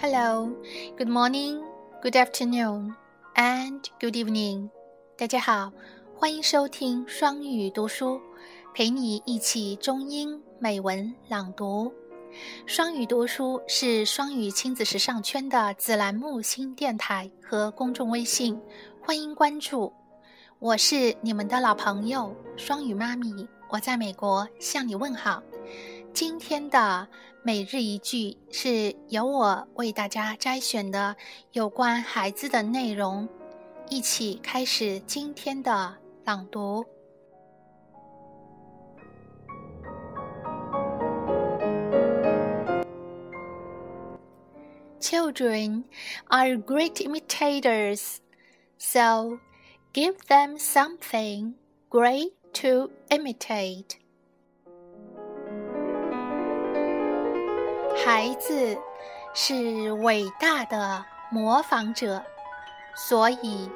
Hello, good morning, good afternoon, and good evening. 大家好，欢迎收听双语读书，陪你一起中英美文朗读。双语读书是双语亲子时尚圈的子栏目新电台和公众微信，欢迎关注。我是你们的老朋友双语妈咪，我在美国向你问好。今天的每日一句是由我为大家摘选的有关孩子的内容，一起开始今天的朗读。Children are great imitators, so give them something great to imitate. 孩子是伟大的模仿者，所以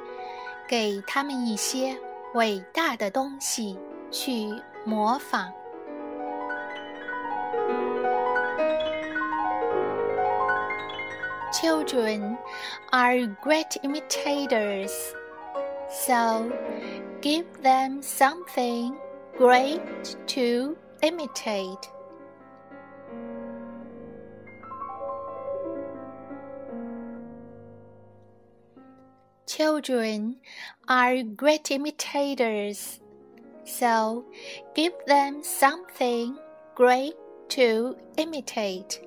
给他们一些伟大的东西去模仿。Children are great imitators, so give them something great to imitate. Children are great imitators, so give them something great to imitate.